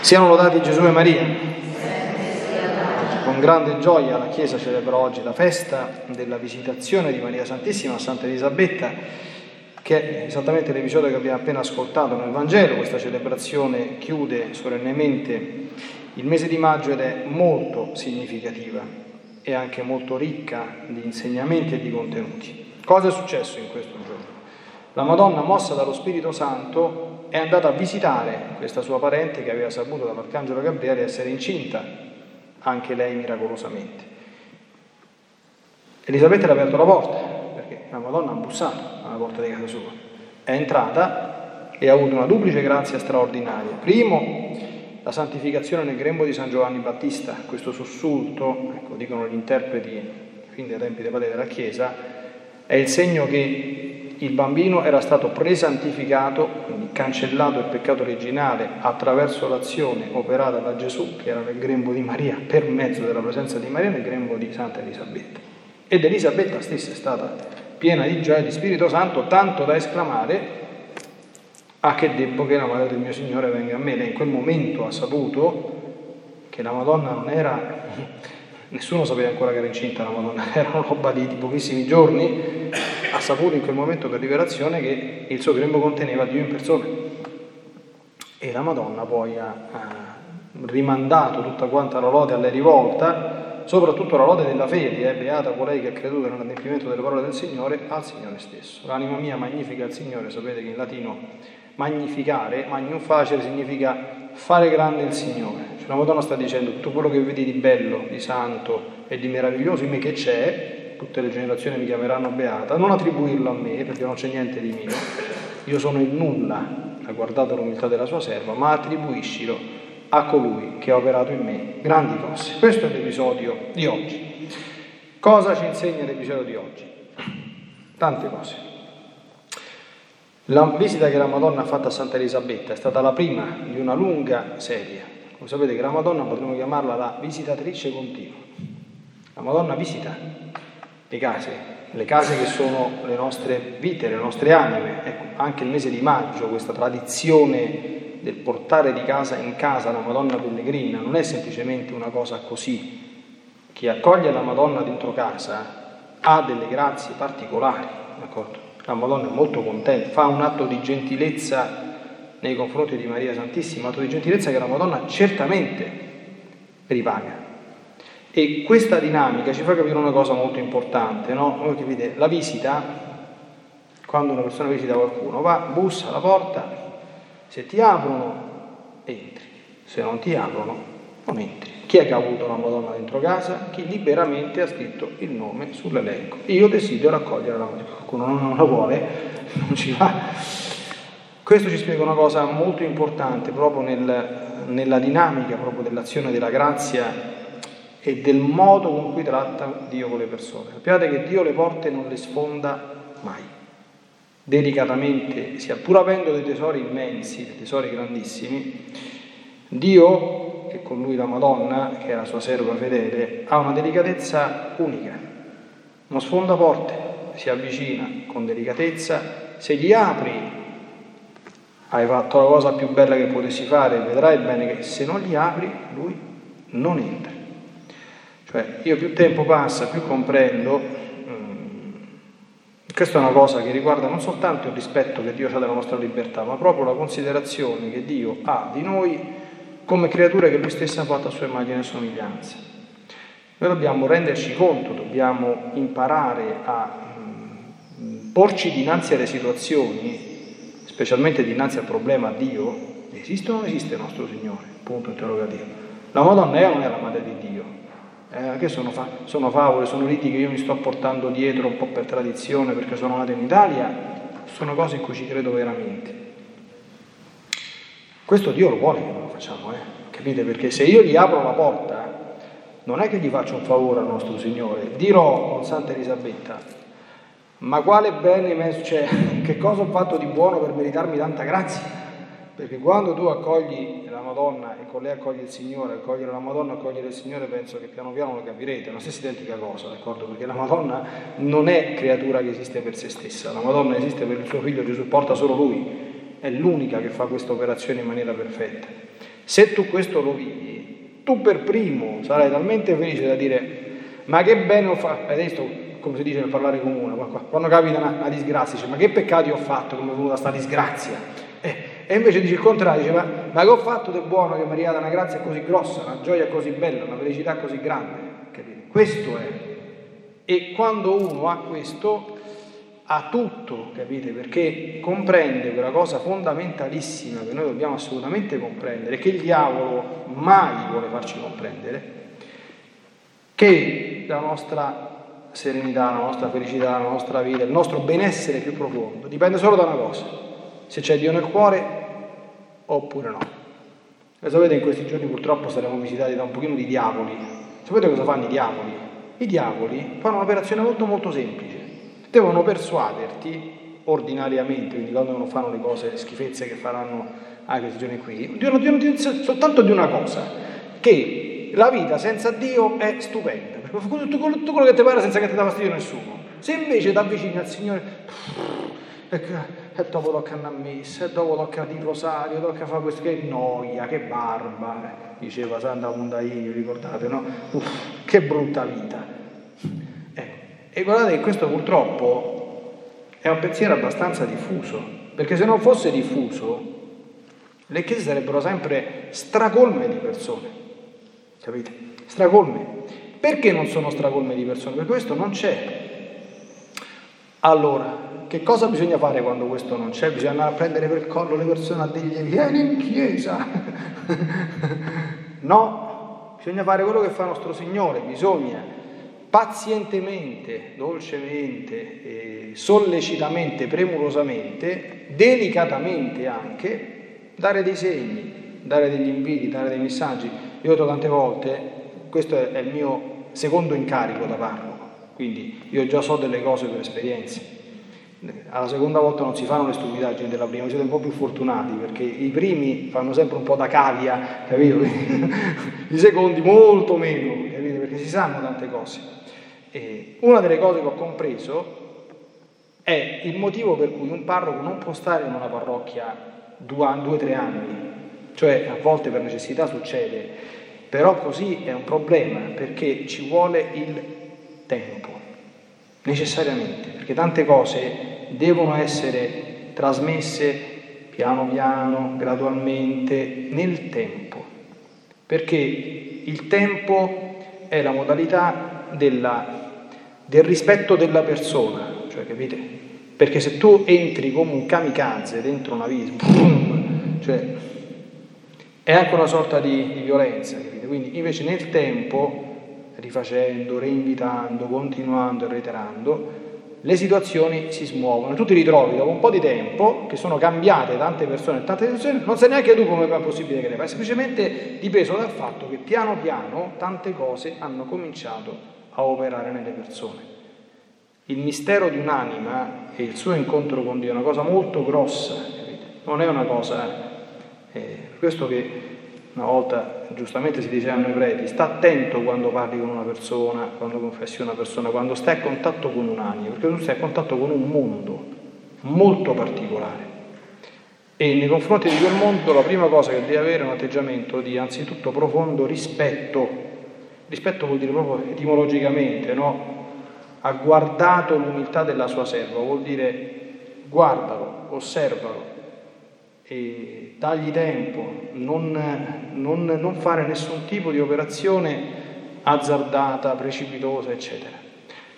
Siano lodati Gesù e Maria. Con grande gioia la Chiesa celebra oggi la festa della visitazione di Maria Santissima a Santa Elisabetta, che è esattamente l'episodio che abbiamo appena ascoltato nel Vangelo. Questa celebrazione chiude solennemente il mese di maggio ed è molto significativa e anche molto ricca di insegnamenti e di contenuti. Cosa è successo in questo giorno? La Madonna, mossa dallo Spirito Santo, è andata a visitare questa sua parente che aveva saputo dall'Arcangelo Gabriele essere incinta, anche lei miracolosamente. Elisabetta le ha aperto la porta, perché la Madonna ha bussato alla porta di casa sua. È entrata e ha avuto una duplice grazia straordinaria. Primo, la santificazione nel grembo di San Giovanni Battista, questo sussulto, ecco, dicono gli interpreti fin dai tempi dei padri della Chiesa, è il segno che il bambino era stato presantificato, quindi cancellato il peccato originale attraverso l'azione operata da Gesù, che era nel grembo di Maria, per mezzo della presenza di Maria nel grembo di Santa Elisabetta. Ed Elisabetta stessa è stata piena di gioia e di Spirito Santo, tanto da esclamare a che debbo che la madre del mio Signore venga a me. Lei in quel momento ha saputo che la Madonna non era Nessuno sapeva ancora che era incinta la Madonna, era una roba di pochissimi giorni, ha saputo in quel momento per rivelazione che il suo grembo conteneva Dio in persona. E la Madonna poi ha, ha rimandato tutta quanta la lode alla rivolta, soprattutto la lode della fede, eh, beata colei che ha creduto nell'adempimento delle parole del Signore, al Signore stesso. L'anima mia magnifica il Signore, sapete che in latino magnificare, magnum facere significa fare grande il Signore. Cioè, la Madonna sta dicendo tutto quello che vedi di bello, di santo e di meraviglioso in me che c'è, tutte le generazioni mi chiameranno beata, non attribuirlo a me perché non c'è niente di mio, io sono il nulla, ha guardato l'umiltà della sua serva, ma attribuiscilo a colui che ha operato in me grandi cose. Questo è l'episodio di oggi. Cosa ci insegna l'episodio di oggi? Tante cose. La visita che la Madonna ha fatto a Santa Elisabetta è stata la prima di una lunga serie. Come sapete che la Madonna potremmo chiamarla la visitatrice continua. La Madonna visita le case, le case che sono le nostre vite, le nostre anime. Ecco, anche il mese di maggio, questa tradizione del portare di casa in casa la Madonna pellegrina non è semplicemente una cosa così. Chi accoglie la Madonna dentro casa ha delle grazie particolari, d'accordo? La Madonna è molto contenta, fa un atto di gentilezza nei confronti di Maria Santissima, un atto di gentilezza che la Madonna certamente ripaga. E questa dinamica ci fa capire una cosa molto importante, no? Voi capite, la visita, quando una persona visita qualcuno, va, bussa alla porta, se ti aprono, entri, se non ti aprono, non entri. Chi è che ha avuto la Madonna dentro casa? Chi liberamente ha scritto il nome sull'elenco. Io desidero accogliere la Madonna. Qualcuno non la vuole, non ci va. Questo ci spiega una cosa molto importante proprio nel, nella dinamica proprio dell'azione della grazia e del modo con cui tratta Dio con le persone. Sappiate che Dio le porte non le sfonda mai. Delicatamente, sia pur avendo dei tesori immensi, dei tesori grandissimi, Dio e con lui la Madonna, che è la sua serva fedele, ha una delicatezza unica. Non sfonda porte, si avvicina con delicatezza, se gli apri hai fatto la cosa più bella che potessi fare, vedrai bene che se non gli apri lui non entra. Cioè io più tempo passa, più comprendo, mm, questa è una cosa che riguarda non soltanto il rispetto che Dio ha della nostra libertà, ma proprio la considerazione che Dio ha di noi come creature che lui stesso ha fatto a sua immagine e somiglianza. Noi dobbiamo renderci conto, dobbiamo imparare a mm, porci dinanzi alle situazioni, specialmente dinanzi al problema Dio, esiste o non esiste il nostro Signore? Punto interrogativo. La Madonna è o non è la madre di Dio? Eh, che sono, fa- sono favole, sono riti che io mi sto portando dietro un po' per tradizione perché sono nato in Italia, sono cose in cui ci credo veramente. Questo Dio lo vuole che lo facciamo, eh? capite? Perché se io gli apro la porta, non è che gli faccio un favore al nostro Signore, dirò con Santa Elisabetta, ma quale bene, cioè, che cosa ho fatto di buono per meritarmi tanta grazia? Perché quando tu accogli Madonna e con lei accogli il Signore, accogliere la Madonna, accogliere il Signore, penso che piano piano lo capirete, è la stessa identica cosa, d'accordo? Perché la Madonna non è creatura che esiste per se stessa, la Madonna esiste per il suo figlio Gesù, porta solo lui è l'unica che fa questa operazione in maniera perfetta. Se tu questo lo vivi, tu per primo sarai talmente felice da dire ma che bene ho fatto, visto come si dice nel parlare comune, quando capita una, una disgrazia, dice ma che peccati ho fatto mi è venuta questa disgrazia? Eh, e invece dice il contrario, dice ma, ma che ho fatto di buono che mi è arrivata una grazia così grossa, una gioia così bella, una felicità così grande? Capite? Questo è. E quando uno ha questo, ha tutto, capite? Perché comprende quella cosa fondamentalissima che noi dobbiamo assolutamente comprendere, che il diavolo mai vuole farci comprendere, che la nostra serenità, la nostra felicità, la nostra vita, il nostro benessere più profondo dipende solo da una cosa, se c'è Dio nel cuore oppure no. E sapete in questi giorni purtroppo saremo visitati da un pochino di diavoli. Sapete cosa fanno i diavoli? I diavoli fanno un'operazione molto molto semplice. Devono persuaderti ordinariamente, quindi quando non fanno le cose, le schifezze che faranno anche questi giorni qui, di, di, di, soltanto di una cosa, che la vita senza Dio è stupenda tutto quello che ti pare senza che ti dà fastidio nessuno. Se invece ti avvicini al Signore, e, dopo tocca andare a messa, e dopo tocca il rosario, tocca fare questo, che noia, che barba, diceva Sandra Mondaini, ricordate, no? Uff, che brutta vita. Eh, e guardate che questo purtroppo è un pensiero abbastanza diffuso, perché se non fosse diffuso, le chiese sarebbero sempre stracolme di persone, capite? Stracolme. Perché non sono stracolme di persone? Perché questo non c'è. Allora, che cosa bisogna fare quando questo non c'è? Bisogna andare a prendere per il collo le persone a dirgli vieni in chiesa. no, bisogna fare quello che fa nostro Signore, bisogna pazientemente, dolcemente, eh, sollecitamente, premurosamente, delicatamente anche, dare dei segni, dare degli inviti, dare dei messaggi. Io ho detto tante volte, questo è il mio secondo incarico da parroco, quindi io già so delle cose per esperienza. Alla seconda volta non si fanno le stupidaggini della prima, siete un po' più fortunati perché i primi fanno sempre un po' da cavia, capito? I secondi molto meno, capito? Perché si sanno tante cose. E una delle cose che ho compreso è il motivo per cui un parroco non può stare in una parrocchia due o tre anni, cioè a volte per necessità succede però così è un problema perché ci vuole il tempo, necessariamente, perché tante cose devono essere trasmesse piano piano, gradualmente, nel tempo, perché il tempo è la modalità della, del rispetto della persona, cioè capite? Perché se tu entri come un kamikaze dentro una vita, cioè è anche una sorta di, di violenza, capite? Quindi invece nel tempo, rifacendo, reinvitando, continuando e reiterando, le situazioni si smuovono. Tu ti ritrovi dopo un po' di tempo che sono cambiate tante persone, tante situazioni, non sai neanche tu come è possibile che le fai, è semplicemente dipeso dal fatto che piano piano tante cose hanno cominciato a operare nelle persone. Il mistero di un'anima e il suo incontro con Dio è una cosa molto grossa, capite? non è una cosa eh, questo che una volta giustamente si diceva a noi preti, sta attento quando parli con una persona, quando confessi una persona, quando stai a contatto con un'anima, perché tu stai a contatto con un mondo molto particolare. E nei confronti di quel mondo la prima cosa che devi avere è un atteggiamento di anzitutto profondo rispetto. Rispetto vuol dire proprio etimologicamente, no? Ha guardato l'umiltà della sua serva, vuol dire guardalo, osservalo, e dagli tempo, non, non, non fare nessun tipo di operazione azzardata, precipitosa, eccetera.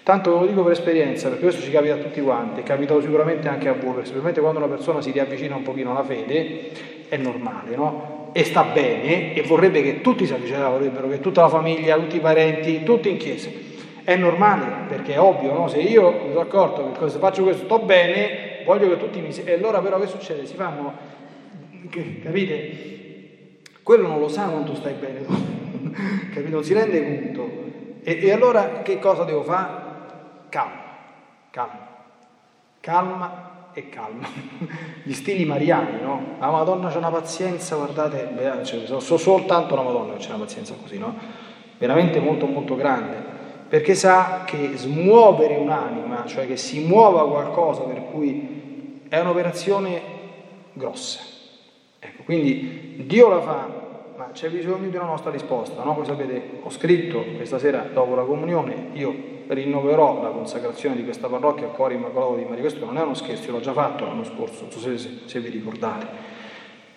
Tanto ve lo dico per esperienza, perché questo ci capita a tutti quanti, è capitato sicuramente anche a voi, specialmente quando una persona si riavvicina un pochino alla fede, è normale, no? E sta bene e vorrebbe che tutti si avvicinassero, vorrebbero che tutta la famiglia, tutti i parenti, tutti in chiesa. È normale, perché è ovvio, no? Se io mi sono accorto che se faccio questo sto bene, voglio che tutti mi... E allora però che succede? Si fanno capite? Quello non lo sa quanto stai bene, capito? Non si rende conto. E, e allora che cosa devo fare? Calma, calma, calma e calma. Gli stili mariani, no? La Madonna c'è una pazienza, guardate, cioè, so soltanto la Madonna c'è una pazienza così, no? Veramente molto molto grande, perché sa che smuovere un'anima, cioè che si muova qualcosa per cui è un'operazione grosse. Ecco, quindi Dio la fa, ma c'è bisogno di una nostra risposta. No? Voi sapete, ho scritto questa sera dopo la comunione, io rinnoverò la consacrazione di questa parrocchia al cuore immacolato di Maria. Questo non è uno scherzo, l'ho già fatto l'anno scorso, non so se, se vi ricordate.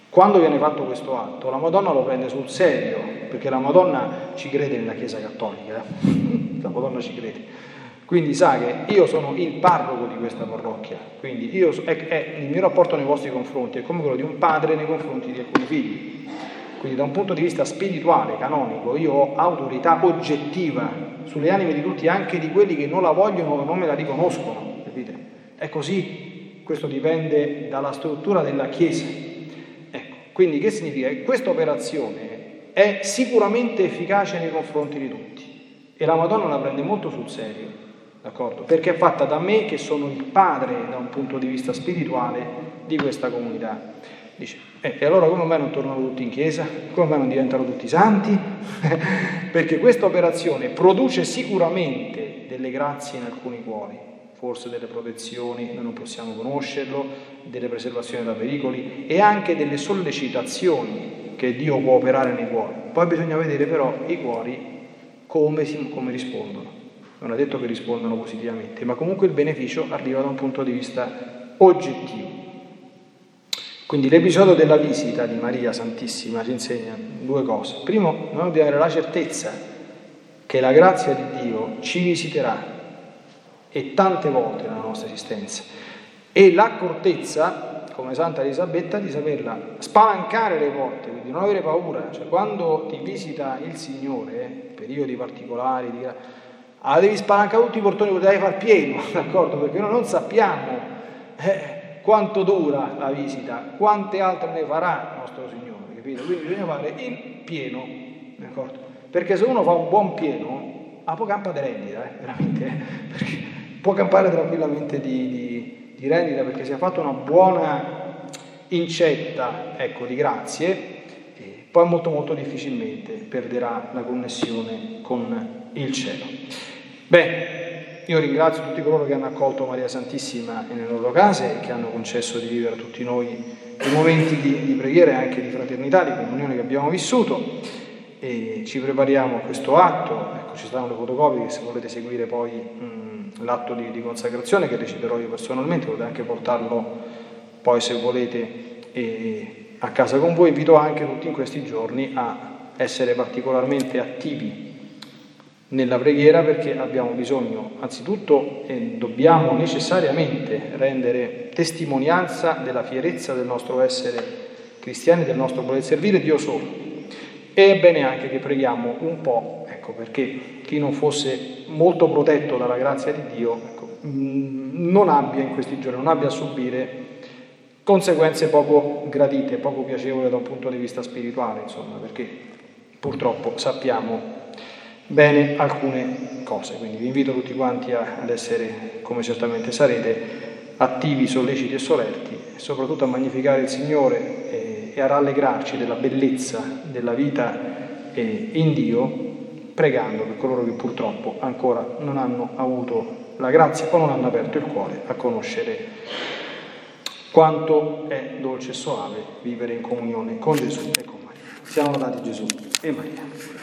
Quando viene fatto questo atto, la Madonna lo prende sul serio, perché la Madonna ci crede nella Chiesa Cattolica, eh? la Madonna ci crede. Quindi sa che io sono il parroco di questa parrocchia, quindi io, è, è, il mio rapporto nei vostri confronti è come quello di un padre nei confronti di alcuni figli. Quindi da un punto di vista spirituale, canonico, io ho autorità oggettiva sulle anime di tutti, anche di quelli che non la vogliono o non me la riconoscono. Capite? È così, questo dipende dalla struttura della Chiesa. Ecco, quindi che significa? Che questa operazione è sicuramente efficace nei confronti di tutti e la Madonna la prende molto sul serio, d'accordo? Perché è fatta da me che sono il padre da un punto di vista spirituale di questa comunità. Dice, eh, e allora come mai non tornano tutti in chiesa? Come mai non diventano tutti santi? Perché questa operazione produce sicuramente delle grazie in alcuni cuori, forse delle protezioni, noi non possiamo conoscerlo, delle preservazioni da pericoli e anche delle sollecitazioni che Dio può operare nei cuori. Poi bisogna vedere però i cuori come, si, come rispondono. Non è detto che rispondano positivamente, ma comunque il beneficio arriva da un punto di vista oggettivo. Quindi l'episodio della visita di Maria Santissima ci insegna due cose. Primo, noi dobbiamo avere la certezza che la grazia di Dio ci visiterà e tante volte nella nostra esistenza e l'accortezza, come Santa Elisabetta, di saperla spalancare le porte, quindi non avere paura. Cioè, quando ti visita il Signore, periodi particolari, di... ah, devi spalancare tutti i portoni, lo devi far pieno, d'accordo? Perché noi non sappiamo... Eh, quanto dura la visita, quante altre ne farà il nostro Signore, capito? Quindi bisogna fare il pieno, d'accordo? Perché se uno fa un buon pieno, a po' campa di rendita, eh, veramente, perché può campare tranquillamente di, di, di, rendita perché si è fatto una buona incetta, ecco, di grazie, poi molto molto difficilmente perderà la connessione con il cielo. Bene, io ringrazio tutti coloro che hanno accolto Maria Santissima nelle loro case e che hanno concesso di vivere a tutti noi i momenti di, di preghiera e anche di fraternità, di comunione che abbiamo vissuto. E ci prepariamo a questo atto, ecco ci saranno le fotocopie che se volete seguire poi mh, l'atto di, di, consacrazione che reciterò io personalmente, potete anche portarlo poi se volete eh, a casa con voi, invito anche tutti in questi giorni a essere particolarmente attivi nella preghiera perché abbiamo bisogno anzitutto e dobbiamo necessariamente rendere testimonianza della fierezza del nostro essere cristiani, del nostro voler servire Dio solo. E è bene anche che preghiamo un po', ecco, perché chi non fosse molto protetto dalla grazia di Dio ecco, mm, non abbia in questi giorni, non abbia a subire conseguenze poco gradite, poco piacevoli da un punto di vista spirituale, insomma, perché purtroppo sappiamo bene alcune cose. Quindi vi invito tutti quanti a, ad essere, come certamente sarete, attivi, solleciti e solerti e soprattutto a magnificare il Signore e, e a rallegrarci della bellezza della vita in Dio, pregando per coloro che purtroppo ancora non hanno avuto la grazia o non hanno aperto il cuore a conoscere quanto è dolce e soave vivere in comunione con Gesù e con Maria. Siamo lodati Gesù e Maria.